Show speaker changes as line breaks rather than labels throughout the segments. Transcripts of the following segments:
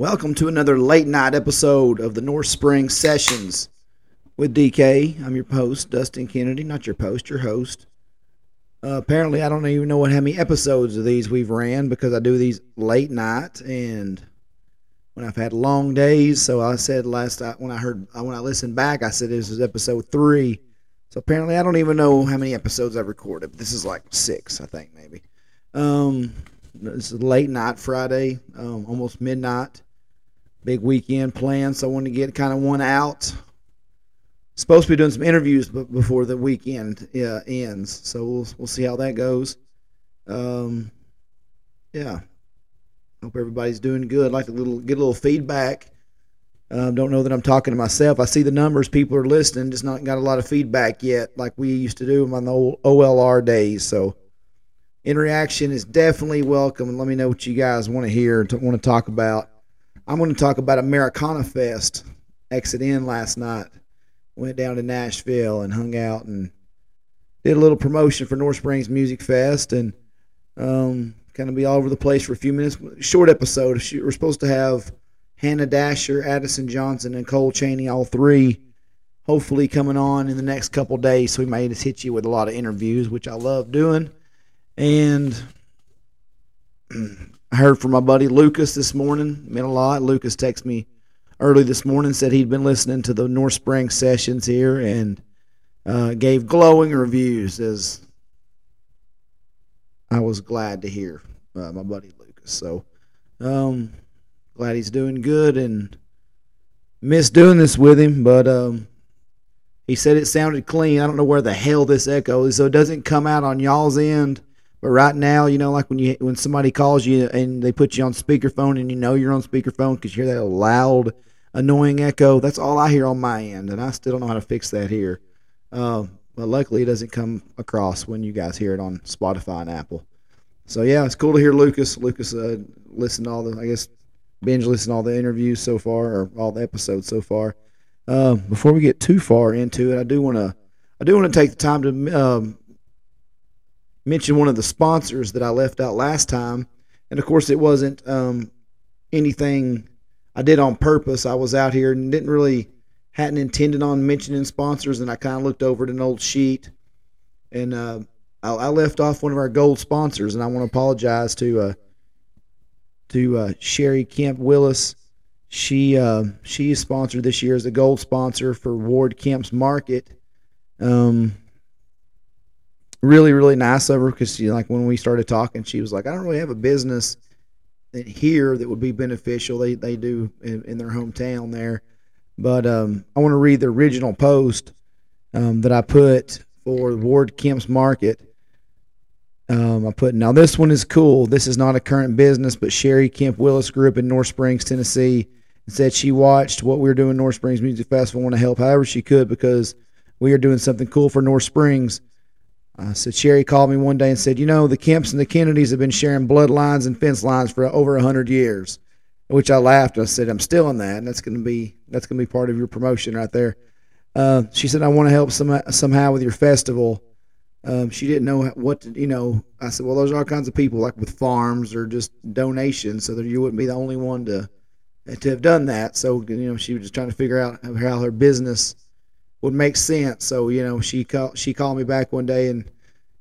Welcome to another late night episode of the North Spring Sessions with DK. I'm your host, Dustin Kennedy. Not your post, your host. Uh, apparently, I don't even know what how many episodes of these we've ran because I do these late night and when I've had long days. So I said last when I heard when I listened back, I said this is episode three. So apparently, I don't even know how many episodes I've recorded. This is like six, I think maybe. Um, this is late night Friday, um, almost midnight. Big weekend planned, so I wanted to get kind of one out. Supposed to be doing some interviews before the weekend uh, ends, so we'll we'll see how that goes. Um, yeah, hope everybody's doing good. Like to little get a little feedback. Um, don't know that I'm talking to myself. I see the numbers, people are listening, just not got a lot of feedback yet, like we used to do on the old OLR days. So interaction is definitely welcome. Let me know what you guys want to hear want to talk about. I'm going to talk about Americana Fest. Exit in last night. Went down to Nashville and hung out and did a little promotion for North Springs Music Fest and um, kind of be all over the place for a few minutes. Short episode. We're supposed to have Hannah Dasher, Addison Johnson, and Cole Chaney, all three, hopefully coming on in the next couple days. So we may just hit you with a lot of interviews, which I love doing. And I heard from my buddy Lucas this morning. Meant a lot. Lucas texted me early this morning, said he'd been listening to the North Spring sessions here and uh, gave glowing reviews as I was glad to hear uh, my buddy Lucas. So um, glad he's doing good and miss doing this with him, but um, he said it sounded clean. I don't know where the hell this echo is, so it doesn't come out on y'all's end but right now, you know, like when you when somebody calls you and they put you on speakerphone and you know you're on speakerphone because you hear that loud, annoying echo. That's all I hear on my end, and I still don't know how to fix that here. Uh, but luckily, it doesn't come across when you guys hear it on Spotify and Apple. So yeah, it's cool to hear Lucas. Lucas uh, listened to all the, I guess, binge listened to all the interviews so far or all the episodes so far. Uh, before we get too far into it, I do want to I do want to take the time to um, mention one of the sponsors that I left out last time, and of course it wasn't um, anything I did on purpose. I was out here and didn't really hadn't intended on mentioning sponsors, and I kind of looked over at an old sheet, and uh, I, I, left off one of our gold sponsors, and I want to apologize to uh, to uh, Sherry Kemp Willis. She uh, she is sponsored this year as a gold sponsor for Ward Kemp's Market. Um, really really nice of her because she like when we started talking she was like i don't really have a business here that would be beneficial. They they do in, in their hometown there. But um, i want to read the original post um, that i put for ward kemp's market. Um, i put now this one is cool. This is not a current business but sherry kemp willis grew up in north springs tennessee and said she watched what we were doing north springs music festival want to help however she could because we are doing something cool for north springs uh, so Sherry called me one day and said, "You know, the Kemps and the Kennedys have been sharing bloodlines and fence lines for over hundred years." Which I laughed. I said, "I'm still in that, and that's going to be that's going to be part of your promotion right there." Uh, she said, "I want to help some, somehow with your festival." Um, she didn't know what to, you know. I said, "Well, there's all kinds of people like with farms or just donations, so that you wouldn't be the only one to to have done that." So you know, she was just trying to figure out how her business would make sense. So you know, she called she called me back one day and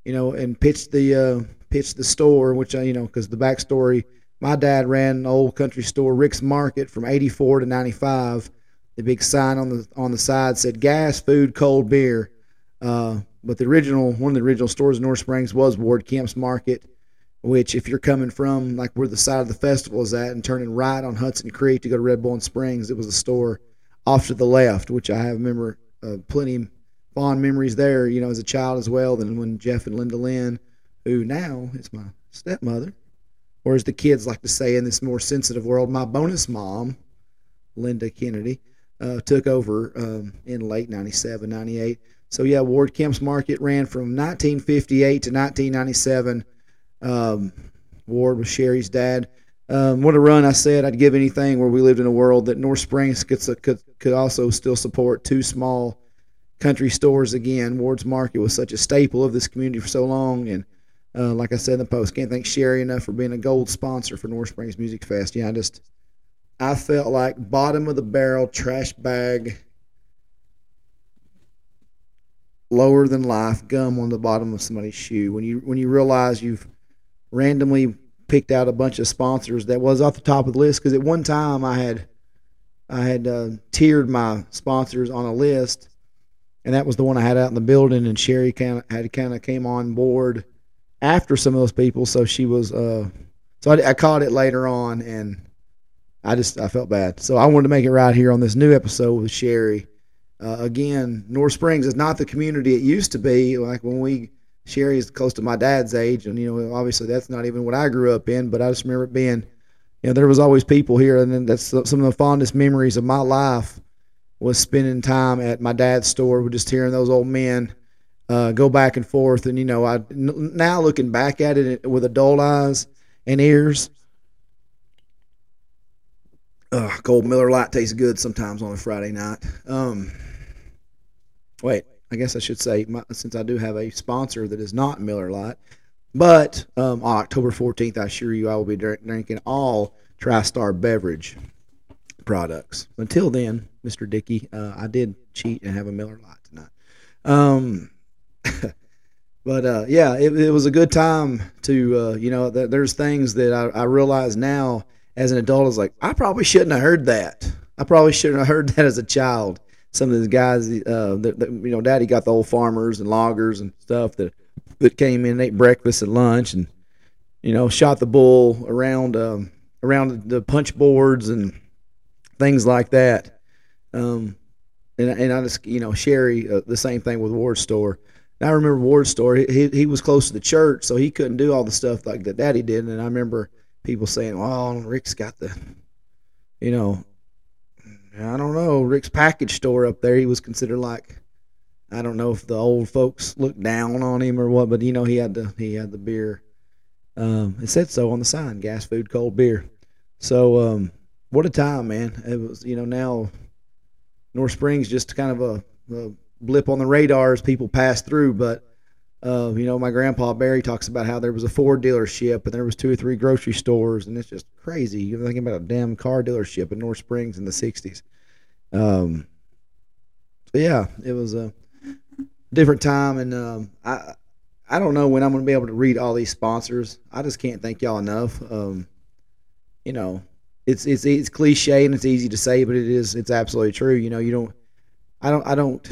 you know and pitched the uh, pitched the store, which I you know because the backstory. My dad ran an old country store, Rick's Market, from '84 to '95. The big sign on the on the side said gas, food, cold beer. Uh, but the original one of the original stores in North Springs was Ward Kemp's Market, which if you're coming from like where the side of the festival is at and turning right on Hudson Creek to go to Red Boiling Springs, it was a store off to the left, which I have remember uh, plenty fond memories there, you know, as a child as well. Than when Jeff and Linda Lynn, who now is my stepmother, or as the kids like to say in this more sensitive world, my bonus mom, Linda Kennedy, uh, took over um, in late 97, 98. So, yeah, Ward Kemp's Market ran from 1958 to 1997. Um, Ward was Sherry's dad. Um, what a run! I said I'd give anything where we lived in a world that North Springs could could, could also still support two small country stores again. Ward's Market was such a staple of this community for so long, and uh, like I said in the post, can't thank Sherry enough for being a gold sponsor for North Springs Music Fest. Yeah, I just I felt like bottom of the barrel trash bag, lower than life gum on the bottom of somebody's shoe. When you when you realize you've randomly picked out a bunch of sponsors that was off the top of the list because at one time I had I had uh, tiered my sponsors on a list, and that was the one I had out in the building. And Sherry kind of had kind of came on board after some of those people, so she was. Uh, so I, I caught it later on, and I just I felt bad. So I wanted to make it right here on this new episode with Sherry. Uh, again, North Springs is not the community it used to be. Like when we Sherry is close to my dad's age, and you know, obviously that's not even what I grew up in. But I just remember it being, you know, there was always people here, and then that's some of the fondest memories of my life was spending time at my dad's store, with just hearing those old men uh, go back and forth. And you know, I now looking back at it with adult eyes and ears, uh, cold Miller Lite tastes good sometimes on a Friday night. Um, wait, I guess I should say, my, since I do have a sponsor that is not Miller Lite, but um, on October 14th, I assure you I will be drinking all TriStar beverage products. Until then, Mr. Dickey, uh, I did cheat and have a Miller Lite tonight. Um, but uh, yeah, it, it, was a good time to, uh, you know, th- there's things that I, I realize now as an adult is like, I probably shouldn't have heard that. I probably shouldn't have heard that as a child some of the guys, uh, that, that, you know, Daddy got the old farmers and loggers and stuff that that came in and ate breakfast and lunch and you know shot the bull around um, around the punch boards and things like that. Um, and and I just you know Sherry uh, the same thing with Ward's store. And I remember Ward's store. He he was close to the church, so he couldn't do all the stuff like that Daddy did. And I remember people saying, "Well, Rick's got the, you know, I don't know. Rick's package store up there, he was considered like I don't know if the old folks looked down on him or what, but you know he had the he had the beer. Um, it said so on the sign: gas, food, cold beer. So um, what a time, man! It was you know now North Springs just kind of a, a blip on the radar as people pass through, but uh, you know, my grandpa Barry talks about how there was a Ford dealership and there was two or three grocery stores, and it's just crazy. You're thinking about a damn car dealership in North Springs in the '60s. Um, so yeah, it was a different time, and um, I I don't know when I'm going to be able to read all these sponsors. I just can't thank y'all enough. Um, you know, it's it's it's cliche and it's easy to say, but it is it's absolutely true. You know, you don't I don't I don't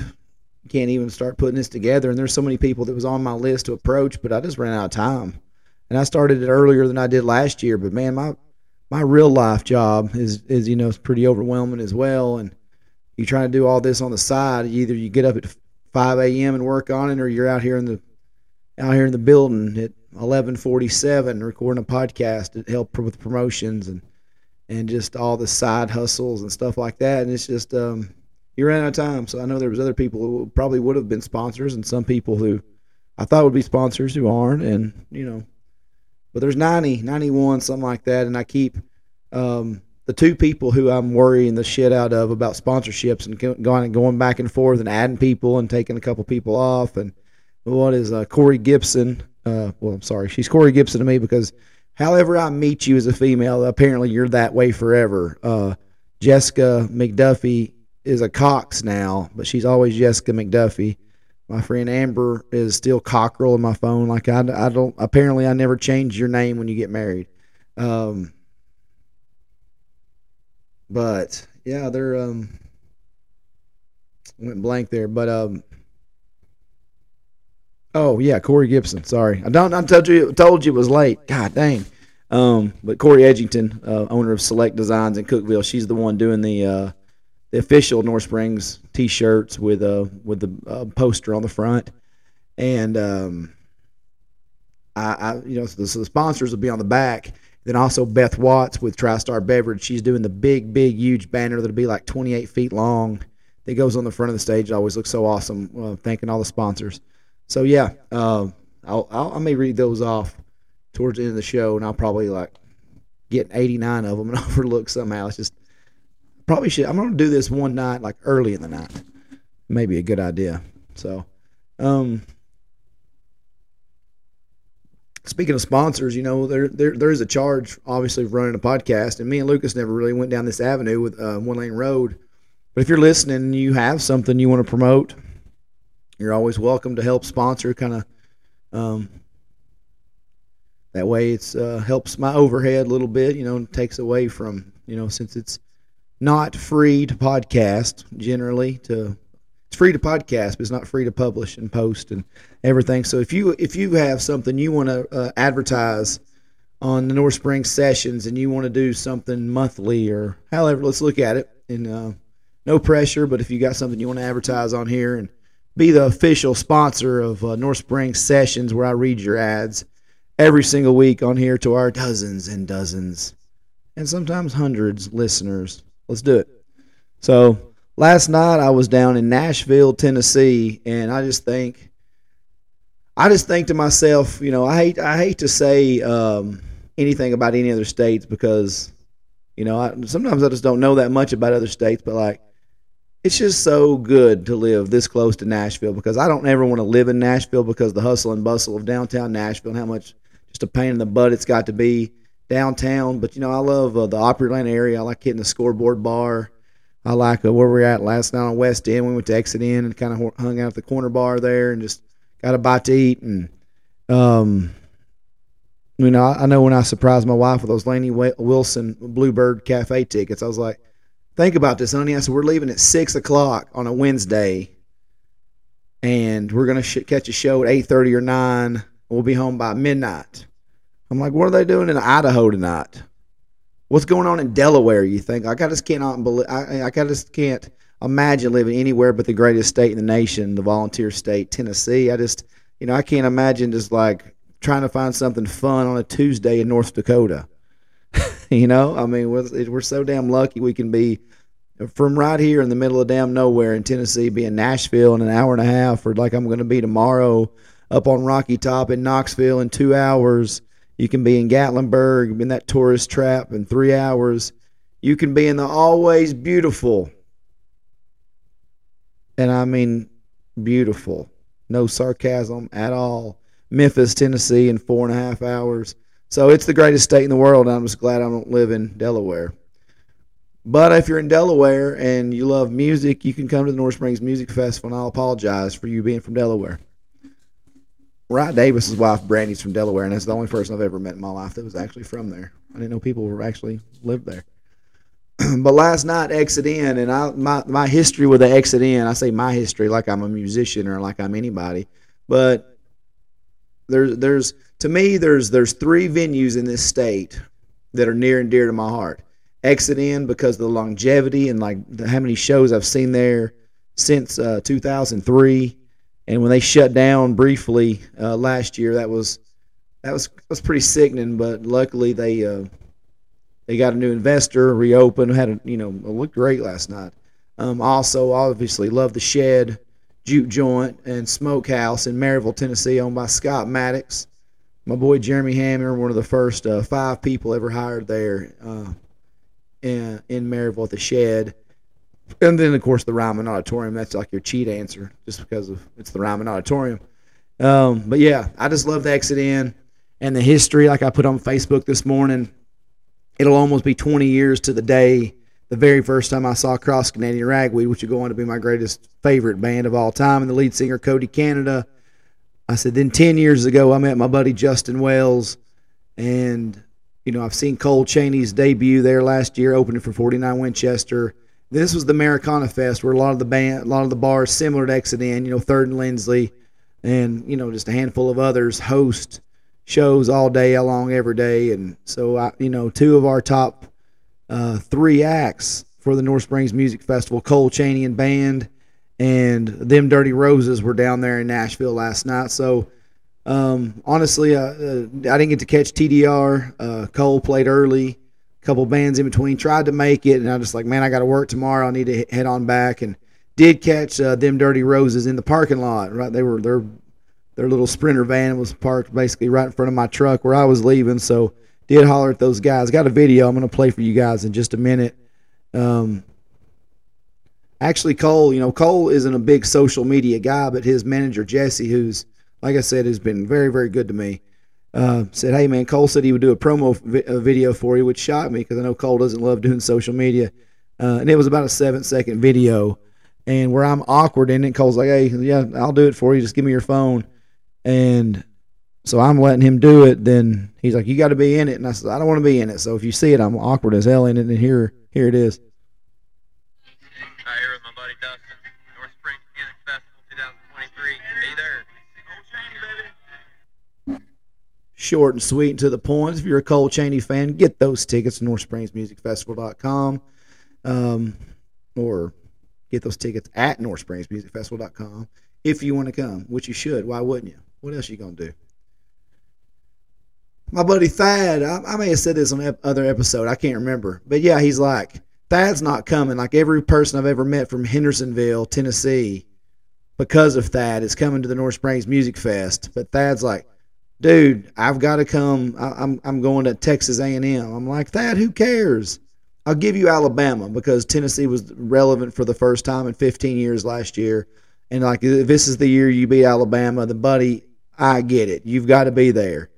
can't even start putting this together. And there's so many people that was on my list to approach, but I just ran out of time. And I started it earlier than I did last year. But man, my my real life job is is you know it's pretty overwhelming as well. And you try to do all this on the side. Either you get up at 5 a.m. and work on it, or you're out here in the out here in the building at 11:47 recording a podcast to help with promotions and and just all the side hustles and stuff like that. And it's just um, he ran out of time. So I know there was other people who probably would have been sponsors, and some people who I thought would be sponsors who aren't, and you know, but there's 90, 91, something like that, and I keep um, the two people who I'm worrying the shit out of about sponsorships and going and going back and forth and adding people and taking a couple people off, and what is uh, Corey Gibson? Uh, well, I'm sorry, she's Corey Gibson to me because however I meet you as a female, apparently you're that way forever. Uh, Jessica McDuffie is a Cox now, but she's always Jessica McDuffie. My friend Amber is still Cockrell in my phone. Like I, I don't. Apparently, I never change your name when you get married. Um, but yeah, they're um went blank there. But um, oh yeah, Corey Gibson. Sorry, I don't. I told you told you it was late. God dang. Um, but Corey Edgington, uh, owner of Select Designs in Cookeville, she's the one doing the uh, the official North Springs T-shirts with a with the uh, poster on the front, and um, I, I you know so the, so the, sponsors will be on the back. Then also Beth Watts with TriStar Beverage. She's doing the big, big, huge banner that'll be like 28 feet long. That goes on the front of the stage. It always looks so awesome. Uh, thanking all the sponsors. So yeah, uh, I'll, I'll I may read those off towards the end of the show, and I'll probably like get 89 of them and overlook somehow. It's just probably should. I'm to do this one night, like early in the night. Maybe a good idea. So, um, speaking of sponsors, you know, there, there there is a charge obviously of running a podcast, and me and Lucas never really went down this avenue with uh, One Lane Road. But if you're listening and you have something you want to promote, you're always welcome to help sponsor. Kind of um, that way, it's uh, helps my overhead a little bit. You know, takes away from you know since it's not free to podcast generally to it's free to podcast, but it's not free to publish and post and everything. So if you if you have something you want to uh, advertise on the North Spring sessions and you want to do something monthly or however, let's look at it. And uh, no pressure, but if you got something you want to advertise on here and be the official sponsor of uh, North Spring sessions, where I read your ads every single week on here to our dozens and dozens and sometimes hundreds listeners. Let's do it. So last night I was down in Nashville, Tennessee, and I just think, I just think to myself, you know, I hate, I hate to say um, anything about any other states because, you know, I, sometimes I just don't know that much about other states, but like, it's just so good to live this close to Nashville because I don't ever want to live in Nashville because the hustle and bustle of downtown Nashville and how much just a pain in the butt it's got to be downtown. But you know, I love uh, the Opryland area. I like hitting the scoreboard bar. I like uh, where we are at last night on West End. We went to Exit Inn and kind of hung out at the corner bar there and just got a bite to eat. And, um, you know, I, I know when I surprised my wife with those Lainey Wilson Bluebird Cafe tickets, I was like, think about this, honey. I said, we're leaving at 6 o'clock on a Wednesday and we're to sh- catch a show at 8.30 or 9. We'll be home by midnight. I'm like, what are they doing in Idaho tonight? What's going on in Delaware? You think? Like, I just cannot believe. I, I just can't imagine living anywhere but the greatest state in the nation, the volunteer state, Tennessee. I just, you know, I can't imagine just like trying to find something fun on a Tuesday in North Dakota. you know, I mean, we're, we're so damn lucky we can be from right here in the middle of damn nowhere in Tennessee, be in Nashville in an hour and a half, or like I'm going to be tomorrow up on Rocky Top in Knoxville in two hours you can be in Gatlinburg, in that tourist trap in three hours. You can be in the always beautiful, and I mean beautiful, no sarcasm at all, Memphis, Tennessee in four and a half hours. So it's the greatest state in the world, I'm just glad I don't live in Delaware. But if you're in Delaware and you love music, you can come to the North Springs Music Festival, and I'll apologize for you being from Delaware. Wright Davis's wife Brandy's from Delaware, and that's the only person I've ever met in my life that was actually from there. I didn't know people were actually lived there. but last night, Exit Inn, and I my my history with the Exit Inn. I say my history like I'm a musician or like I'm anybody, but there's there's to me there's there's three venues in this state that are near and dear to my heart. Exit Inn because of the longevity and like the, how many shows I've seen there since uh, 2003 and when they shut down briefly uh, last year, that was that was that was pretty sickening. But luckily, they uh, they got a new investor, reopened, had a you know looked great last night. Um, also, obviously, love the Shed, Juke Joint, and Smokehouse in Maryville, Tennessee, owned by Scott Maddox. My boy Jeremy Hammer, one of the first uh, five people ever hired there uh, in, in Maryville at the Shed and then of course the Ryman Auditorium. That's like your cheat answer, just because of it's the Ryman Auditorium. Um, but yeah, I just love the Exit in and the history. Like I put on Facebook this morning, it'll almost be 20 years to the day the very first time I saw Cross Canadian Ragweed, which would go on to be my greatest favorite band of all time, and the lead singer Cody Canada. I said, then 10 years ago, I met my buddy Justin Wells, and you know I've seen Cole Chaney's debut there last year, opening for 49 Winchester this was the Americana Fest, where a lot of the band, a lot of the bars similar to Exit Inn, you know, Third and Lindsley, and you know, just a handful of others host shows all day long, every day. And so, I, you know, two of our top uh, three acts for the North Springs Music Festival, Cole Chaney and band, and them Dirty Roses were down there in Nashville last night. So. Um, honestly, uh, uh, I didn't get to catch TDR. Uh, Cole played early couple bands in between. Tried to make it, and I just like, man, I got to work tomorrow. I need to head on back, and did catch uh, them Dirty Roses in the parking lot. Right, they were their their little Sprinter van was parked basically right in front of my truck where I was leaving. So did holler at those guys. Got a video I'm to play for you guys in just a minute. Um, actually, Cole, you know, Cole isn't a big social media guy, but his manager Jesse, who's like I said, has been very very good to me uh, said, "Hey man, Cole said he would do a promo vi- a video for you," which shocked me because I know Cole doesn't love doing social media, uh, and it was about a seven second video, and where I'm awkward in it, Cole's like, "Hey, yeah, I'll do it for you. Just give me your phone," and so I'm letting him do it. Then he's like, "You got to be in it," and I said, "I don't want to be in it." So if you see it, I'm awkward as hell in it, and here, here it is.
Out here with my buddy Dustin, North Springs Music Festival 2023. Be there.
Short and sweet and to the point. If you're a Cole Chaney fan, get those tickets at NorthSpringsMusicFestival.com um, or get those tickets at NorthSpringsMusicFestival.com if you want to come, which you should. Why wouldn't you? What else you going to do? My buddy Thad, I, I may have said this on ep- other episode. I can't remember. But yeah, he's like, Thad's not coming. Like every person I've ever met from Hendersonville, Tennessee, because of Thad, is coming to the North Springs Music Fest. But Thad's like, dude, I've got to come. I, I'm I'm going to Texas A&M. I'm like, Thad, who cares? I'll give you Alabama because Tennessee was relevant for the first time in 15 years last year, and like this is the year you beat Alabama, the buddy, I get it. You've got to be there.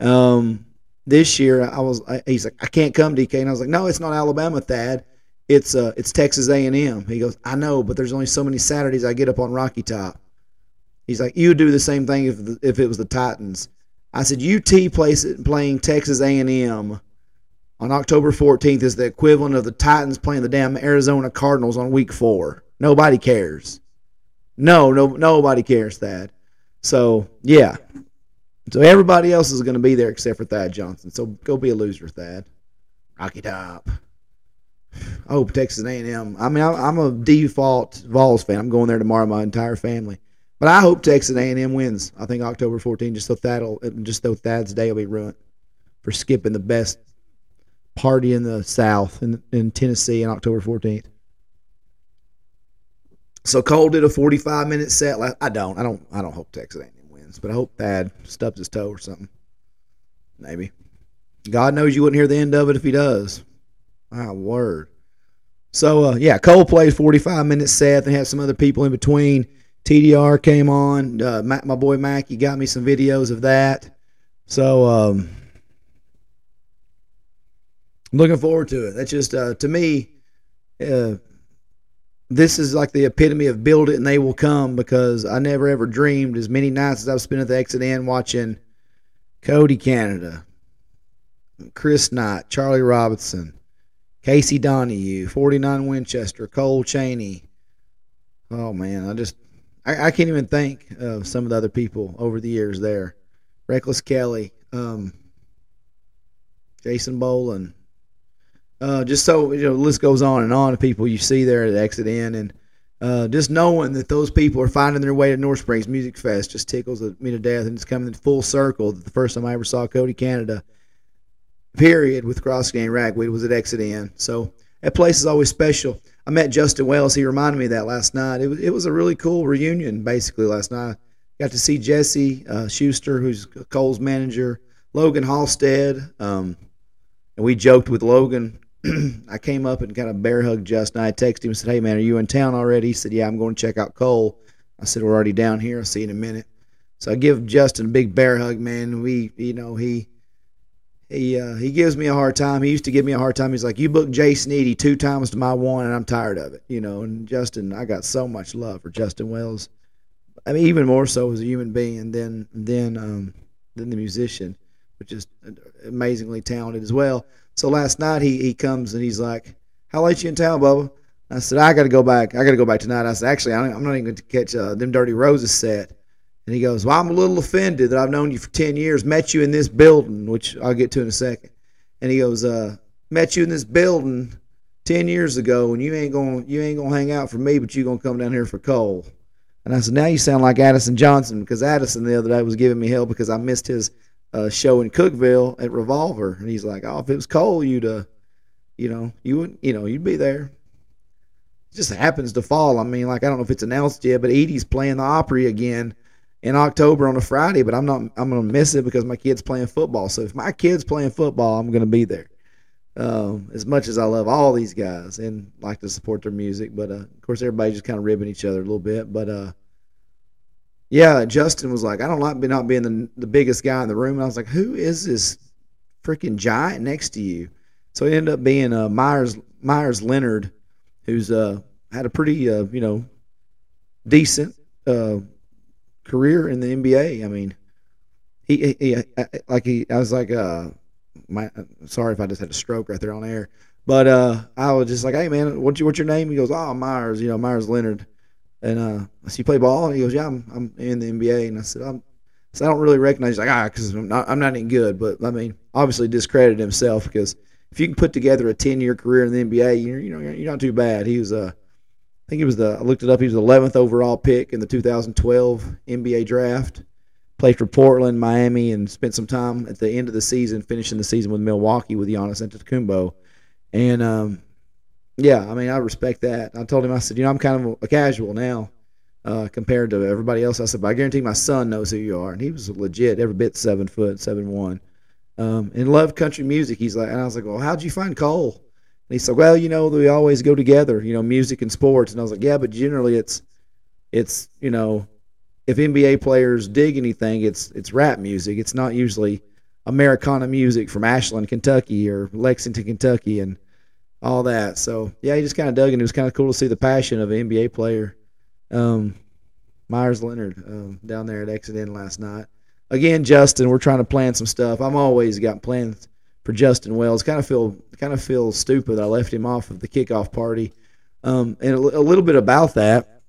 Um, this year I was. I, he's like, I can't come, DK, and I was like, No, it's not Alabama, Thad. It's uh, it's Texas A&M. He goes, I know, but there's only so many Saturdays I get up on Rocky Top. He's like, you would do the same thing if the, if it was the Titans. I said, UT plays playing Texas A&M on October 14th is the equivalent of the Titans playing the damn Arizona Cardinals on Week Four. Nobody cares. No, no, nobody cares that. So yeah. So everybody else is going to be there except for Thad Johnson. So go be a loser, Thad. Rocky Top. Hope Texas A&M. I mean, I'm a default Vols fan. I'm going there tomorrow. My entire family. But I hope Texas A&M wins. I think October 14, just so Thad'll, just so Thad's day will be ruined for skipping the best party in the South in, in Tennessee on October 14th. So Cole did a 45 minute set. Last, I don't, I don't, I don't hope Texas A&M wins, but I hope Thad stubs his toe or something. Maybe. God knows you wouldn't hear the end of it if he does. My word. So uh, yeah, Cole played 45 minute set and had some other people in between. TDR came on. Uh, Mac, my boy Mac, you got me some videos of that. So um, I'm looking forward to it. That's just uh, to me. Uh, this is like the epitome of build it and they will come because I never ever dreamed as many nights as I've spent at the Exit Inn watching Cody Canada, Chris Knight, Charlie Robison, Casey Donahew, 49 Winchester, Cole Chaney. Oh man, I just I, I, can't even think of some of the other people over the years there. Reckless Kelly, um, Jason Boland. Uh, just so you know, the list goes on and on of people you see there at Exit Inn, and uh, just knowing that those people are finding their way to North Springs Music Fest just tickles me to death, and it's coming in full circle. The first time I ever saw Cody Canada, period, with Cross Canadian Ragweed was at Exit Inn. So that place is always special. I met Justin Wells. He reminded me of that last night. It was it was a really cool reunion basically last night. Got to see Jesse uh, Schuster, who's Cole's manager, Logan Halstead, um, and we joked with Logan. I came up and kind of bear hugged Justin. I texted him and said, "Hey man, are you in town already?" He said, "Yeah, I'm going to check out Cole." I said, "We're already down here. I'll see you in a minute." So I give Justin a big bear hug, man. We, you know, he he uh, he gives me a hard time. He used to give me a hard time. He's like, "You booked Jason Eady two times to my one, and I'm tired of it." You know. And Justin, I got so much love for Justin Wells. I mean, even more so as a human being than than um, than the musician, which is amazingly talented as well. So last night he he comes and he's like, "How late you in town, Bubba?" I said, "I got to go back. I got to go back tonight." I said, "Actually, I'm not even going to catch uh, them Dirty Roses set." And he goes, Well, I'm a little offended that I've known you for 10 years, met you in this building, which I'll get to in a second. And he goes, uh, Met you in this building 10 years ago, and you ain't going you ain't gonna hang out for me, but you're going to come down here for Cole. And I said, Now you sound like Addison Johnson, because Addison the other day was giving me hell because I missed his uh, show in Cookeville at Revolver. And he's like, Oh, if it was Cole, you'd, uh, you know, you would, you know, you'd be there. Just happens to fall. I mean, like, I don't know if it's announced yet, but Edie's playing the Opry again in October on a Friday, but I'm not. I'm gonna miss it because my kid's playing football. So if my kid's playing football, I'm gonna be there. Um, as much as I love all these guys and like to support their music, but uh, of course everybody's just kind of ribbing each other a little bit. But uh, yeah, Justin was like, I don't like not being the, the biggest guy in the room. And I was like, who is this freaking giant next to you? So it ended up being uh, Myers Meyers Leonard, who's uh, had a pretty uh, you know decent uh, career in the NBA. I mean, he, he, he like he I was like uh my sorry if I just had a stroke right there on air, but uh I was just like, hey man, what's your what's your name? He goes, oh Meyers, you know Meyers Leonard, and uh I said, you play ball? And he goes, yeah, I'm I'm in the NBA, and I said, I'm. So I don't really recognize. He's like, ah, because I'm not, I'm not any good. But I mean, obviously discredited himself because if you can put together a 10 year career in the NBA, you're, you know, you're not too bad. He was, uh, I think he was the, I looked it up, he was the 11th overall pick in the 2012 NBA draft. Played for Portland, Miami, and spent some time at the end of the season, finishing the season with Milwaukee with Giannis Antetokounmpo. And, um, yeah, I mean, I respect that. I told him, I said, you know, I'm kind of a casual now uh, compared to everybody else. I said, but I guarantee my son knows who you are. And he was legit, every bit seven foot, seven one um, and loved country music. He's like, and I was like, well, how'd you find Cole? And he said, well, you know, we always go together, you know, music and sports. And I was like, yeah, but generally it's, it's, you know, if NBA players dig anything, it's it's rap music. It's not usually Americana music from Ashland, Kentucky, or Lexington, Kentucky, and all that. So yeah, he just kind of dug, and it was kind of cool to see the passion of an NBA player. Um, Meyers Leonard um, down there at Exit Inn last night again, Justin, we're trying to plan some stuff. I'm always got plans for Justin Wells. Kind of feel kind of feel stupid. I left him off of the kickoff party, um, and a, a, little bit about that.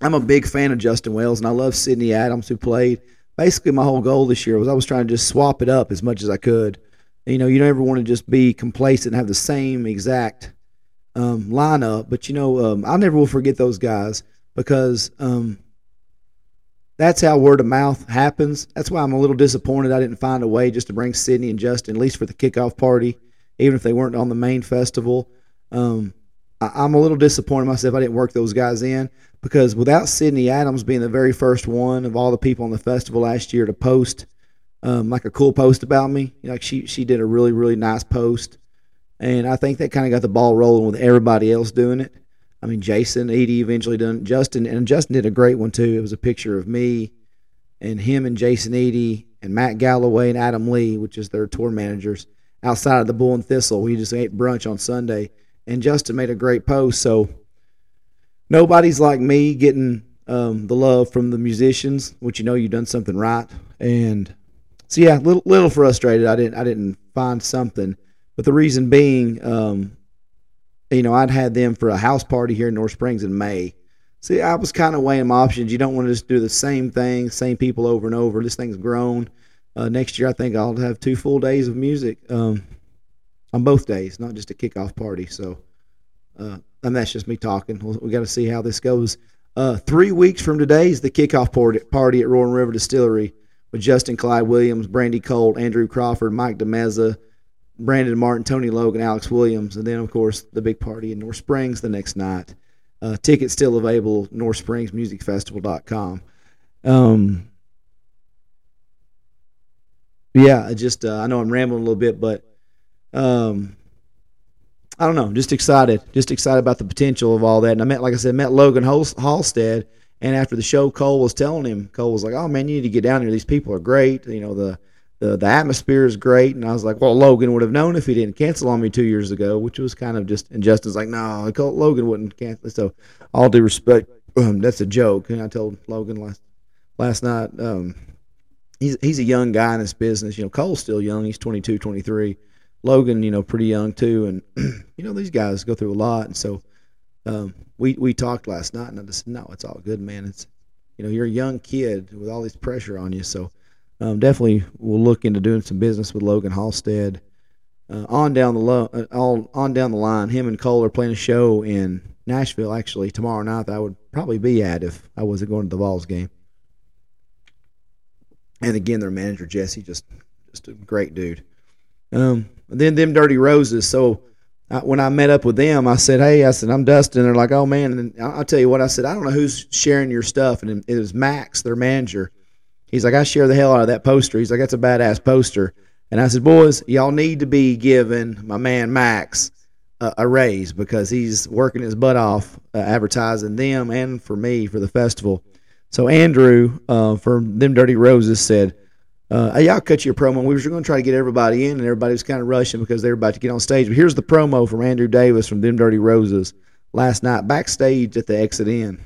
I'm a big fan of Justin Wells, and I love Sydney Adams, who played. Basically, my whole goal this year was I was trying to just swap it up as much as I could. You know, you never want to just be complacent and have the same exact um, lineup, but you know, um, I never will forget those guys because um, that's how word of mouth happens. That's why I'm a little disappointed I didn't find a way just to bring Sydney and Justin, at least for the kickoff party, even if they weren't on the main festival. Um, I, am a little disappointed myself I didn't work those guys in because without Sydney Adams being the very first one of all the people on the festival last year to post um, like a cool post about me, you like she she did a really really nice post, and I think that kind of got the ball rolling with everybody else doing it. I mean, Jason Eady eventually done Justin, and Justin did a great one too. It was a picture of me and him and Jason Eady and Matt Galloway and Adam Lee, which is their tour managers, outside of the Bull and Thistle. We just ate brunch on Sunday, and Justin made a great post. So nobody's like me getting um, the love from the musicians, which you know you've done something right. And so yeah, little little frustrated. I didn't I didn't find something, but the reason being. Um, you know, I'd had them for a house party here in North Springs in May. See, I was kind of weighing my options. You don't want to just do the same thing, same people over and over. This thing's grown. Uh, next year, I think I'll have two full days of music um, on both days, not just a kickoff party. So, uh, and that's just me talking. we we got to see how this goes. Uh, three weeks from today is the kickoff party at Roaring River Distillery with Justin Clyde Williams, Brandy Colt, Andrew Crawford, Mike DeMeza, Brandon Martin, Tony Logan, Alex Williams, and then of course the big party in North Springs the next night. Uh, tickets still available. NorthSpringsMusicFestival.com. Um, yeah, I just uh, I know I'm rambling a little bit, but um, I don't know. Just excited, just excited about the potential of all that. And I met, like I said, met Logan Halstead, and after the show, Cole was telling him, Cole was like, "Oh man, you need to get down here. These people are great. You know the." The the atmosphere is great. And I was like, well, Logan would have known if he didn't cancel on me two years ago, which was kind of just. And Justin's like, no, Logan wouldn't cancel. So, all due respect, um, that's a joke. And I told Logan last last night, um, he's he's a young guy in this business. You know, Cole's still young. He's 22, 23. Logan, you know, pretty young too. And you know, these guys go through a lot. And so, um, we we talked last night, and I just said, no, it's all good, man. It's you know, you're a young kid with all this pressure on you, so um, definitely will look into doing some business with Logan Halstead. Uh, on down the lo- uh, all, on down the line, him and Cole are playing a show in Nashville actually tomorrow night. I would probably be at if I wasn't going to the Vols game. And again, their manager Jesse, just just a great dude. Um, then them Dirty Roses. So I, when I met up with them, I said, "Hey," I said, "I'm Dustin." They're like, "Oh man!" And I'll tell you what, I said, "I don't know who's sharing your stuff," and it was Max, their manager. He's like, I share the hell out of that poster. He's like, that's a badass poster. And I said, boys, y'all need to be giving my man Max a, raise because he's working his butt off uh, advertising them and for me for the festival. So Andrew uh, from them Dirty Roses said, uh, "Hey, I'll cut you a promo. We were going to try to get everybody in, and everybody was kind of rushing because they were about to get on stage. But here's the promo from Andrew Davis from them Dirty Roses last night backstage at the Exit Inn.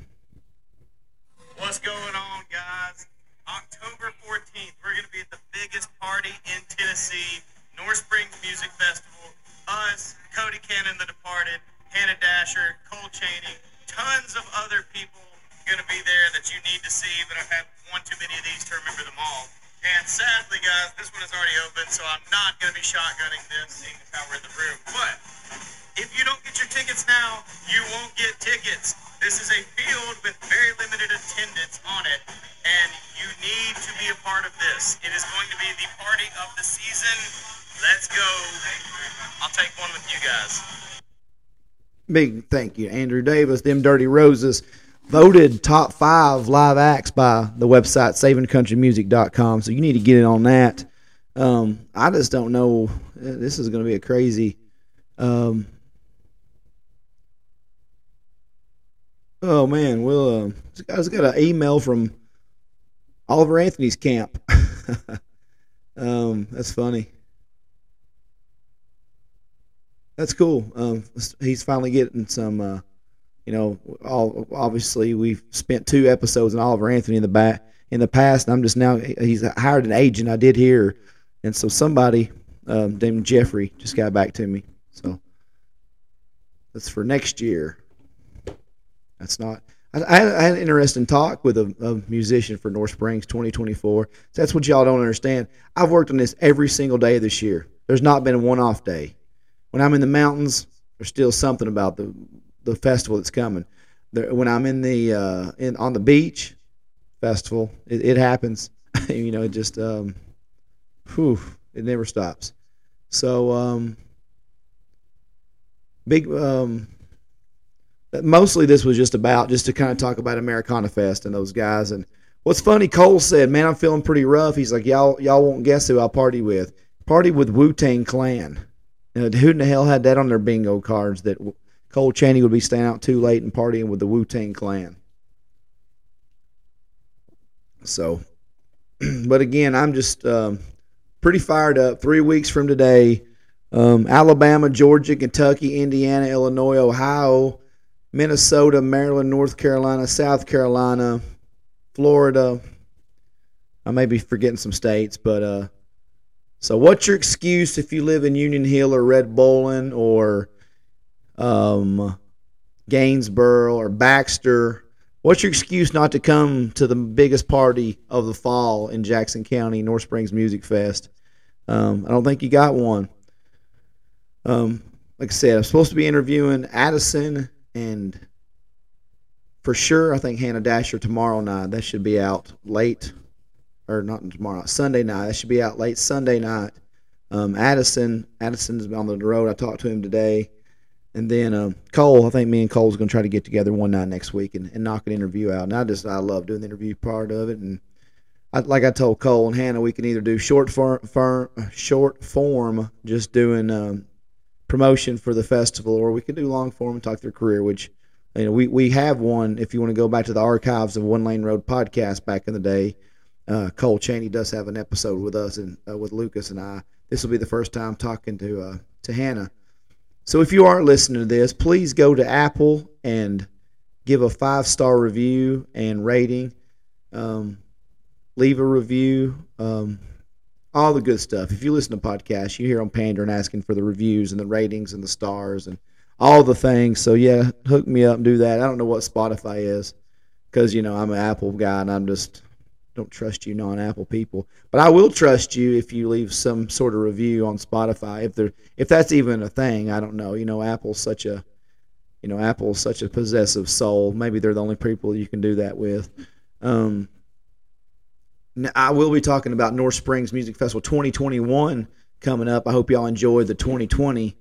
What's going on, guys? October 14th, we're going to be at the biggest party in Tennessee, North Springs Music Festival. Us, Cody Canada, The Departed, Hannah Dasher, Cole Chaney, tons of other people going to be there that you need to see, but I've had one too many of these to remember them all. And sadly, guys, this one is already open, so I'm not going to be shotgunning this, seeing how we're in the room. But if you don't get your tickets now, you won't get tickets. This is a field with very limited attendance on it, and you need to be a part of this. It is going to be the party of the season. Let's go. I'll take one with you guys.
Big thank you, Andrew Davis. Them Dirty Roses voted top five live acts by the website savingcountrymusic.com. So you need to get in on that. Um, I just don't know. This is going to be a crazy. Um, oh man, well, uh, I just got an email from Oliver Anthony's camp. um, that's funny. That's cool. Um, he's finally getting some. Uh, you know, all, obviously we've spent two episodes on Oliver Anthony in the back in the past, and I'm just now he's hired an agent. I did hear, and so somebody um, named Jeffrey just got back to me. So that's for next year. That's not. I, I had an interesting talk with a, a, musician for North Springs 2024. So that's what y'all don't understand. I've worked on this every single day this year. There's not been a one-off day. When I'm in the mountains, there's still something about the the festival that's coming. There, when I'm in the uh, in on the beach festival, it, it happens. you know, it just um, whew, it never stops. So um, big. Um, mostly this was just about just to kind of talk about Americana Fest and those guys. And what's funny, Cole said, "Man, I'm feeling pretty rough." He's like, "Y'all, y'all won't guess who I party with. Party with Wu Tang Clan." Know, who in the hell had that on their bingo cards that Cole Chaney would be staying out too late and partying with the Wu Tang Clan. So, but again, I'm just um, pretty fired up. Three weeks from today, um, Alabama, Georgia, Kentucky, Indiana, Illinois, Ohio, Minnesota, Maryland, North Carolina, South Carolina, Florida. I may be forgetting some states, but uh, so what's your excuse if you live in Union Hill or Red Boiling or um, Gainesboro or Baxter. What's your excuse not to come to the biggest party of the fall in Jackson County, North Springs Music Fest? Um, I don't think you got one. Um, like I said, I'm supposed to be interviewing Addison and for sure, I think Hannah Dasher tomorrow night. That should be out late, or not tomorrow, Sunday night. That should be out late Sunday night. Um, Addison, Addison's on the road. I talked to him today. And then uh, Cole, I think me and Cole's gonna try to get together one night next week and, and knock an interview out. And I just I love doing the interview part of it. And I, like I told Cole and Hannah, we can either do short form, short form, just doing um, promotion for the festival, or we can do long form and talk their career. Which you know we we have one. If you want to go back to the archives of One Lane Road podcast back in the day, uh, Cole Chaney does have an episode with us and uh, with Lucas and I. This will be the first time talking to uh, to Hannah so if you are listening to this, please go to Apple and give a five star review and rating. Um, leave a review. Um, all the good stuff. If you listen to podcasts, you hear them pandering, asking for the reviews and the ratings and the stars and all the things. So yeah, hook me up and do that. I don't know what Spotify is because you know I'm an Apple guy and I'm just don't trust you non-Apple people, but I will trust you if you leave some sort of review on Spotify. If there, if that's even a thing, I don't know. You know, Apple's such a, you know, Apple's such a possessive soul. Maybe they're the only people you can do that with. Um, I will be talking about North Springs Music Festival 2021 coming up. I hope y'all enjoyed the 2020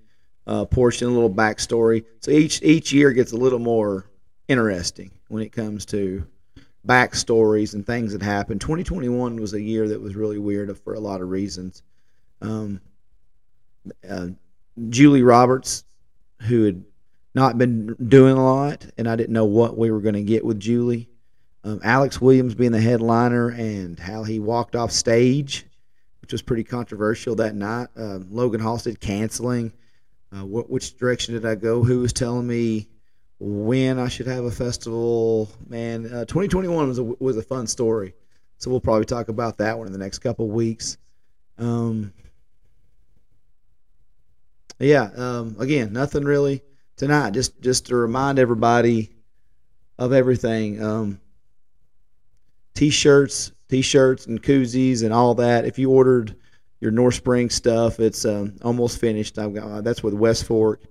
uh, portion, a little backstory. So each each year gets a little more interesting when it comes to backstories and things that happened. 2021 was a year that was really weird for a lot of reasons. Um, uh, Julie Roberts, who had not been doing a lot, and I didn't know what we were going to get with Julie. um, Alex Williams being the headliner and how he walked off stage, which was pretty controversial that night. Um, Logan Halstead canceling. Uh, what, which direction did I go? Who was telling me when I should have a festival? Man, uh, 2021 was a, was a fun story. So we'll probably talk about that one in the next couple weeks. Um, yeah, um, again, nothing really tonight. Just just to remind everybody of everything. Um, t-shirts, t-shirts, and koozies and all that. If you ordered your North Spring stuff, it's um, almost finished. I've got uh, that's with West Fork.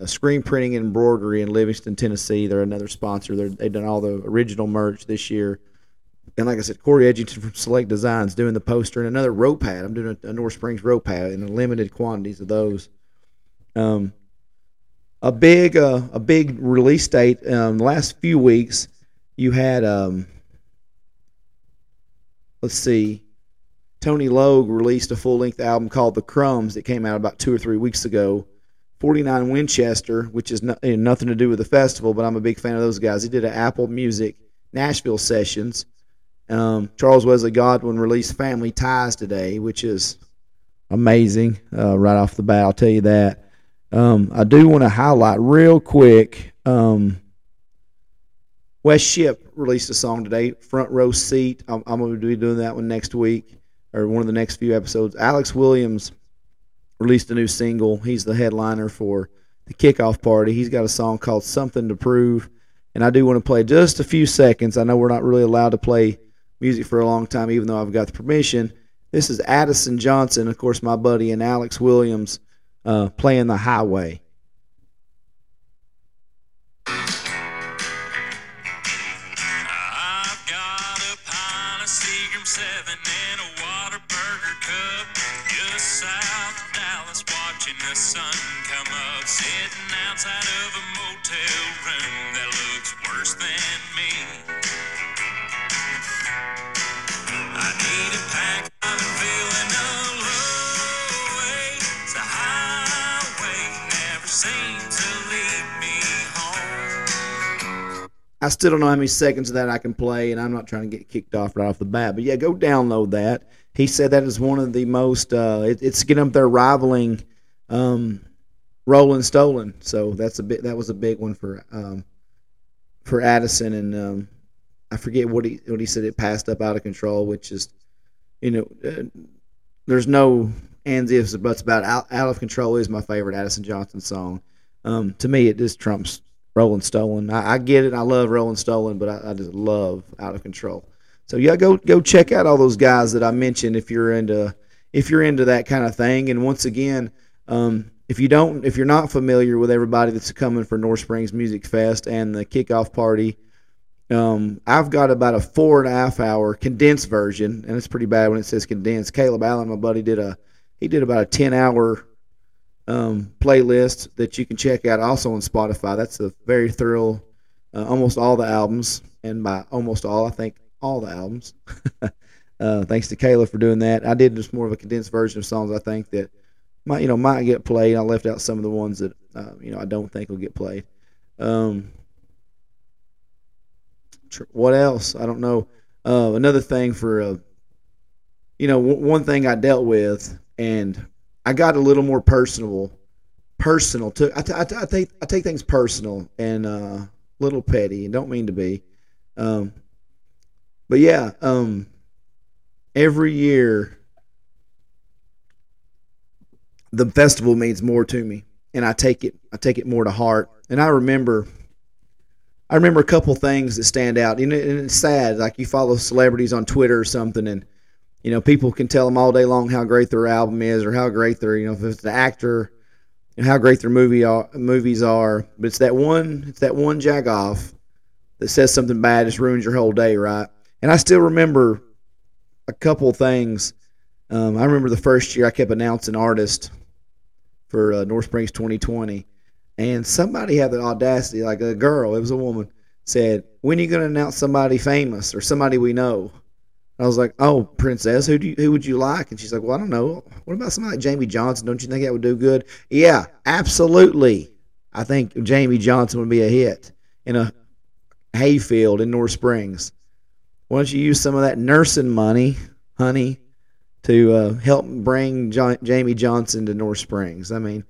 Uh, screen printing and embroidery in Livingston, Tennessee. They're another sponsor. they they've done all the original merch this year. And like I said, Corey Edgington from Select Designs doing the poster and another rope pad. I'm doing a, a North Springs rope pad in limited quantities of those. Um, a big uh, a big release date. Um, the last few weeks, you had um, let's see, Tony Logue released a full length album called The Crumbs that came out about two or three weeks ago. 49 Winchester, which is no, nothing to do with the festival, but I'm a big fan of those guys. He did an Apple Music Nashville sessions. Um, Charles Wesley Godwin released Family Ties today, which is amazing uh, right off the bat. I'll tell you that. Um, I do want to highlight real quick. Um, West Ship released a song today, Front Row Seat. I'm, I'm going to be doing that one next week or one of the next few episodes. Alex Williams released a new single. He's the headliner for the kickoff party. He's got a song called Something to Prove. And I do want to play just a few seconds. I know we're not really allowed to play music for a long time, even though I've got the permission. This is Addison Johnson, of course, my buddy, and Alex Williams uh, playing the highway. I still don't know how many seconds of that I can play, and I'm not trying to get kicked off right off the bat. But yeah, go download that. He said that is one of the most. Uh, it, it's getting up there rivaling um, Rolling Stolen. So that's a bit. That was a big one for um, for Addison, and um, I forget what he what he said. It passed up out of control, which is, you know, uh, there's no ands ifs buts about out, out of control is my favorite Addison Johnson song. Um, to me, it just trumps Rolling Stolen. I, I, get it. I love Rolling Stolen, but I, I, just love Out of Control. So yeah, go go check out all those guys that I mentioned if you're into if you're into that kind of thing. And once again, um, if you don't if you're not familiar with everybody that's coming for North Springs Music Fest and the kickoff party, um, I've got about a four and a half hour condensed version, and it's pretty bad when it says condensed. Caleb Allen, my buddy, did a he did about a ten hour um, playlist that you can check out also on Spotify. That's a very thorough, uh, almost all the albums, and by almost all, I think all the albums. uh, thanks to Kayla for doing that. I did just more of a condensed version of songs I think that might you know might get played. I left out some of the ones that uh, you know I don't think will get played. Um, tr- what else? I don't know. Uh, another thing for uh, you know w- one thing I dealt with and I got a little more personal, personal. To I, t- I, t- I take I take things personal and uh, little petty, and don't mean to be. Um, but yeah, um, every year the festival means more to me, and I take it I take it more to heart. And I remember. I remember a couple things that stand out. And it's sad. Like you follow celebrities on Twitter or something, and you know, people can tell them all day long how great their album is or how great their, you know, if it's the actor and how great their movie are, movies are. But it's that one, it's that one jack off that says something bad, just ruins your whole day, right? And I still remember a couple things. Um, I remember the first year I kept announcing artists for uh, North Springs 2020, and somebody had the audacity, like a girl, it was a woman, said, "When are you going to announce somebody famous or somebody we know?" I was like, "Oh, Princess, who do you, who would you like?" And she's like, "Well, I don't know. What about somebody like Jamey Johnson? Don't you think that would do good?" Yeah, absolutely. I think Jamey Johnson would be a hit in a hayfield in North Springs. why don't you use some of that nursing money, honey, to uh, help bring jo- Jamey Johnson to North Springs? I mean,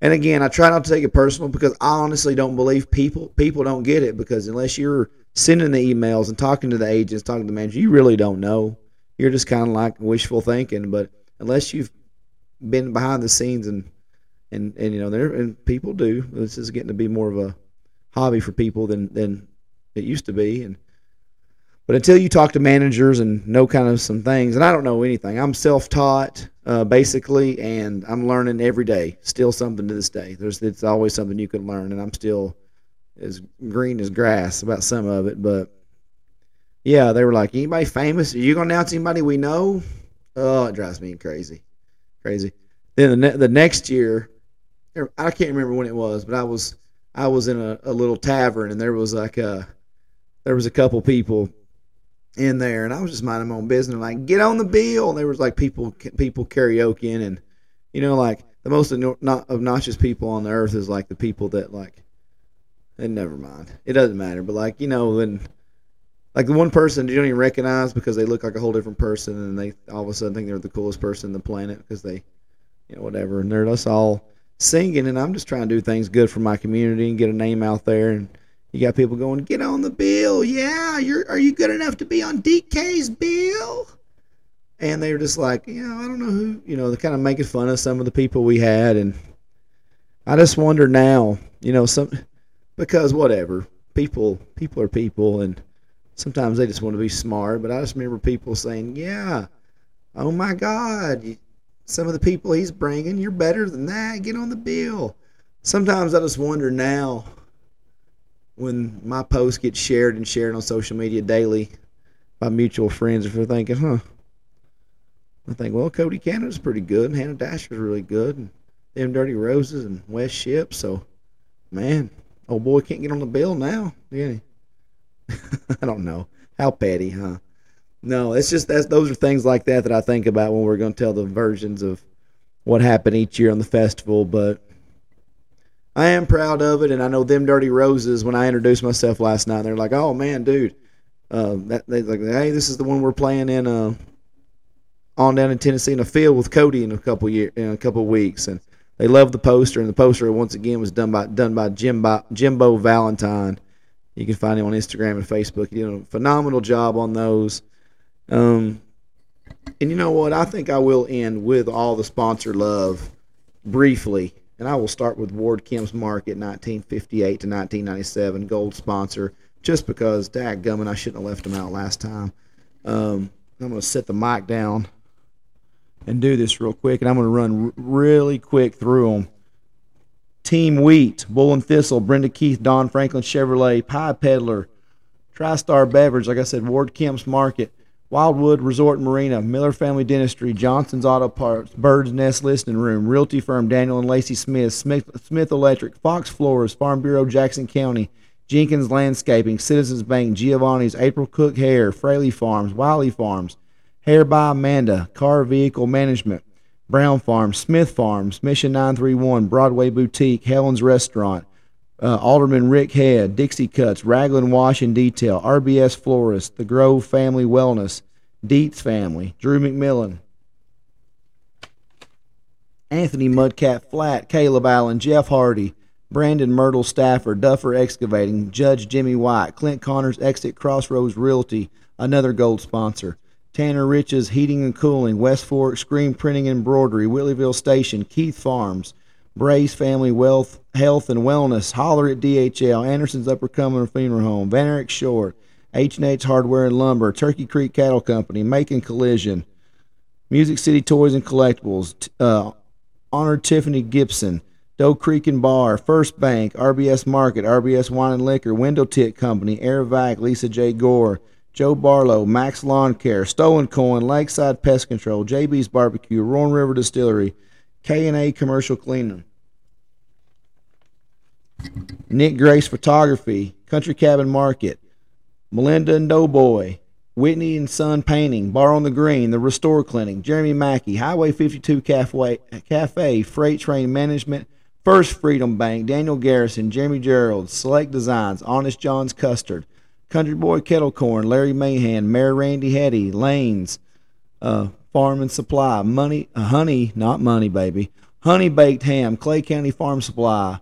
and again, I try not to take it personal because I honestly don't believe people people don't get it because unless you're sending the emails and talking to the agents, talking to the manager, you really don't know. You're just kind of like wishful thinking. But unless you've been behind the scenes and and and you know there and people do. This is getting to be more of a hobby for people than than it used to be. And but until you talk to managers and know kind of some things, and I don't know anything. I'm self-taught uh, basically, and I'm learning every day. Still something to this day. There's it's always something you can learn, and I'm still as green as grass about some of it. But yeah, they were like, anybody famous? Are you gonna announce anybody we know? Oh, it drives me crazy, crazy. Then the, ne- the next year, I can't remember when it was, but I was I was in a, a little tavern and there was like a there was a couple people in there and I was just minding my own business like get on the bill and there was like people people karaokeing and you know like the most obnoxious people on the earth is like the people that like and never mind it doesn't matter but like you know when like the one person you don't even recognize because they look like a whole different person and they all of a sudden think they're the coolest person on the planet because they you know whatever and they're just all singing, and I'm just trying to do things good for my community and get a name out there. And you got people going, "Get on the bill, yeah. You're are you good enough to be on DK's bill?" And they were just like, you know, I don't know who, you know, they're kind of making fun of some of the people we had, and I just wonder now, you know, some because whatever people people are people, and sometimes they just want to be smart. But I just remember people saying, "Yeah, oh my God, some of the people he's bringing. You're better than that. Get on the bill. Sometimes I just wonder now when my posts get shared and shared on social media daily by mutual friends if they're thinking, huh, I think, well, Cody Canada's pretty good and Hannah Dasher's really good and them Dirty Roses and West Ship. So, man, old boy can't get on the bill now. Yeah. I don't know. How petty, huh? No, it's just that's those are things like that that I think about when we're going to tell the versions of what happened each year on the festival. But I am proud of it, and I know them Dirty Roses. When I introduced myself last night, they're like, "Oh man, dude, uh, that they like, hey, this is the one we're playing in uh, on down in Tennessee in a field with Cody in a couple year in a couple weeks." And they love the poster, and the poster once again was done by done by Jimbo, Jimbo Valentine. You can find him on Instagram and Facebook. He did a phenomenal job on those. Um, and you know what? I think I will end with all the sponsor love briefly. And I will start with Ward Kim's Market, 1958 to 1997, gold sponsor, just because, dadgummit, I shouldn't have left him out last time. Um, I'm going to set the mic down and do this real quick, and I'm going to run really quick through them. Team Wheat, Bull and Thistle, Brenda Keith, Don Franklin Chevrolet, Pie Peddler, TriStar Beverage, like I said, Ward Kemp's Market, Wildwood Resort Marina, Miller Family Dentistry, Johnson's Auto Parts, Bird's Nest Listening Room, Realty Firm Daniel and Lacey Smith, Smith, Smith Electric, Fox Floors, Farm Bureau Jackson County, Jenkins Landscaping, Citizens Bank, Giovanni's, April Cook Hair, Fraley Farms, Wiley Farms, Hair by Amanda, Car Vehicle Management, Brown Farms, Smith Farms, Mission 931, Broadway Boutique, Helen's Restaurant, uh, Alderman Rick Head, Dixie Cuts, Raglan Wash and Detail, RBS Florist, The Grove Family Wellness, Dietz Family, Drew McMillan, Anthony Mudcat Flat, Caleb Allen, Jeff Hardy, Brandon Myrtle Stafford, Duffer Excavating, Judge Jimmy White, Clint Connors Exit Crossroads Realty, another gold sponsor. Tanner Riches Heating and Cooling, West Fork Screen Printing and Embroidery, Whitleyville Station, Keith Farms, Bray's Family Wealth, Health and Wellness, Holler at DHL, Anderson's Upper Cumberland Funeral Home, Van Short, H&H Hardware and Lumber, Turkey Creek Cattle Company, Macon Collision, Music City Toys and Collectibles, uh, Honored Tiffany Gibson, Doe Creek and Bar, First Bank, RBS Market, RBS Wine and Liquor, Window Tint Company, Air Vac, Lisa J. Gore, Joe Barlow, Max Lawn Care, Stolen Coin, Lakeside Pest Control, JB's Barbecue, Roaring River Distillery, K&A Commercial Cleaning. Nick Grace Photography, Country Cabin Market, Melinda and Doughboy, Whitney and Son Painting, Bar on the Green, The Restore Clinic, Jeremy Mackey, Highway 52 Cafe, Cafe Freight Train Management, First Freedom Bank, Daniel Garrison, Jeremy Gerald, Select Designs, Honest John's Custard, Country Boy Kettle Corn, Larry Mahan, Mayor Randy Hetty, Lanes, uh, Farm and Supply, Money, uh, Honey, not Money Baby, Honey Baked Ham, Clay County Farm Supply,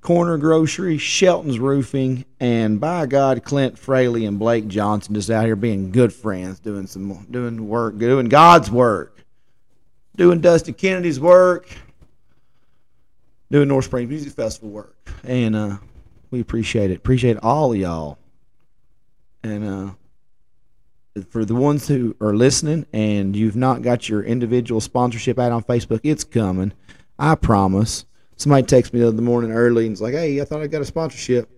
Corner Grocery, Shelton's Roofing, and by God, Clint Fraley and Blake Johnson just out here being good friends, doing some doing work, doing God's work, doing Dusty Kennedy's work, doing North Spring Music Festival work, and uh, we appreciate it. Appreciate all of y'all, and uh, for the ones who are listening and you've not got your individual sponsorship out on Facebook, it's coming. I promise. Somebody texts me the other morning early and was like, "Hey, I thought I got a sponsorship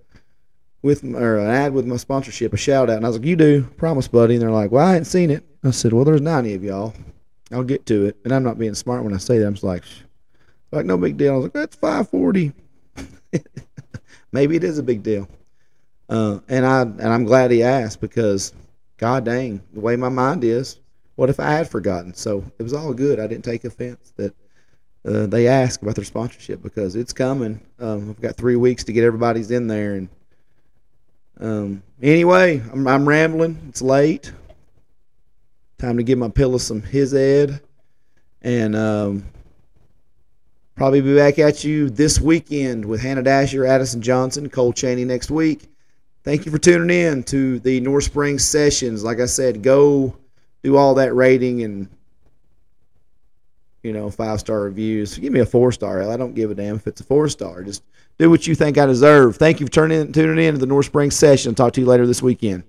with my, or an ad with my sponsorship, a shout out." And I was like, "You do, promise, buddy." And they're like, "Well, I hadn't seen it." I said, "Well, there's ninety of y'all. I'll get to it." And I'm not being smart when I say that. I'm just like, "Like no big deal." I was like, "That's five forty. Maybe it is a big deal." Uh, and I and I'm glad he asked because, god dang, the way my mind is, what if I had forgotten? So it was all good. I didn't take offense that uh, they asked about their sponsorship because it's coming. Um, I've got three weeks to get everybody's in there, and um, anyway, I'm, I'm rambling. It's late. Time to give my pillow some his ed, and um, probably be back at you this weekend with Hannah Dasher, Addison Johnson, Cole Chaney next week. Thank you for tuning in to the North Springs sessions. Like I said, go do all that rating and you know, five star reviews. Give me a four star. I don't give a damn if it's a four star. Just do what you think I deserve. Thank you for turning tuning in to the North Springs session. Talk to you later this weekend.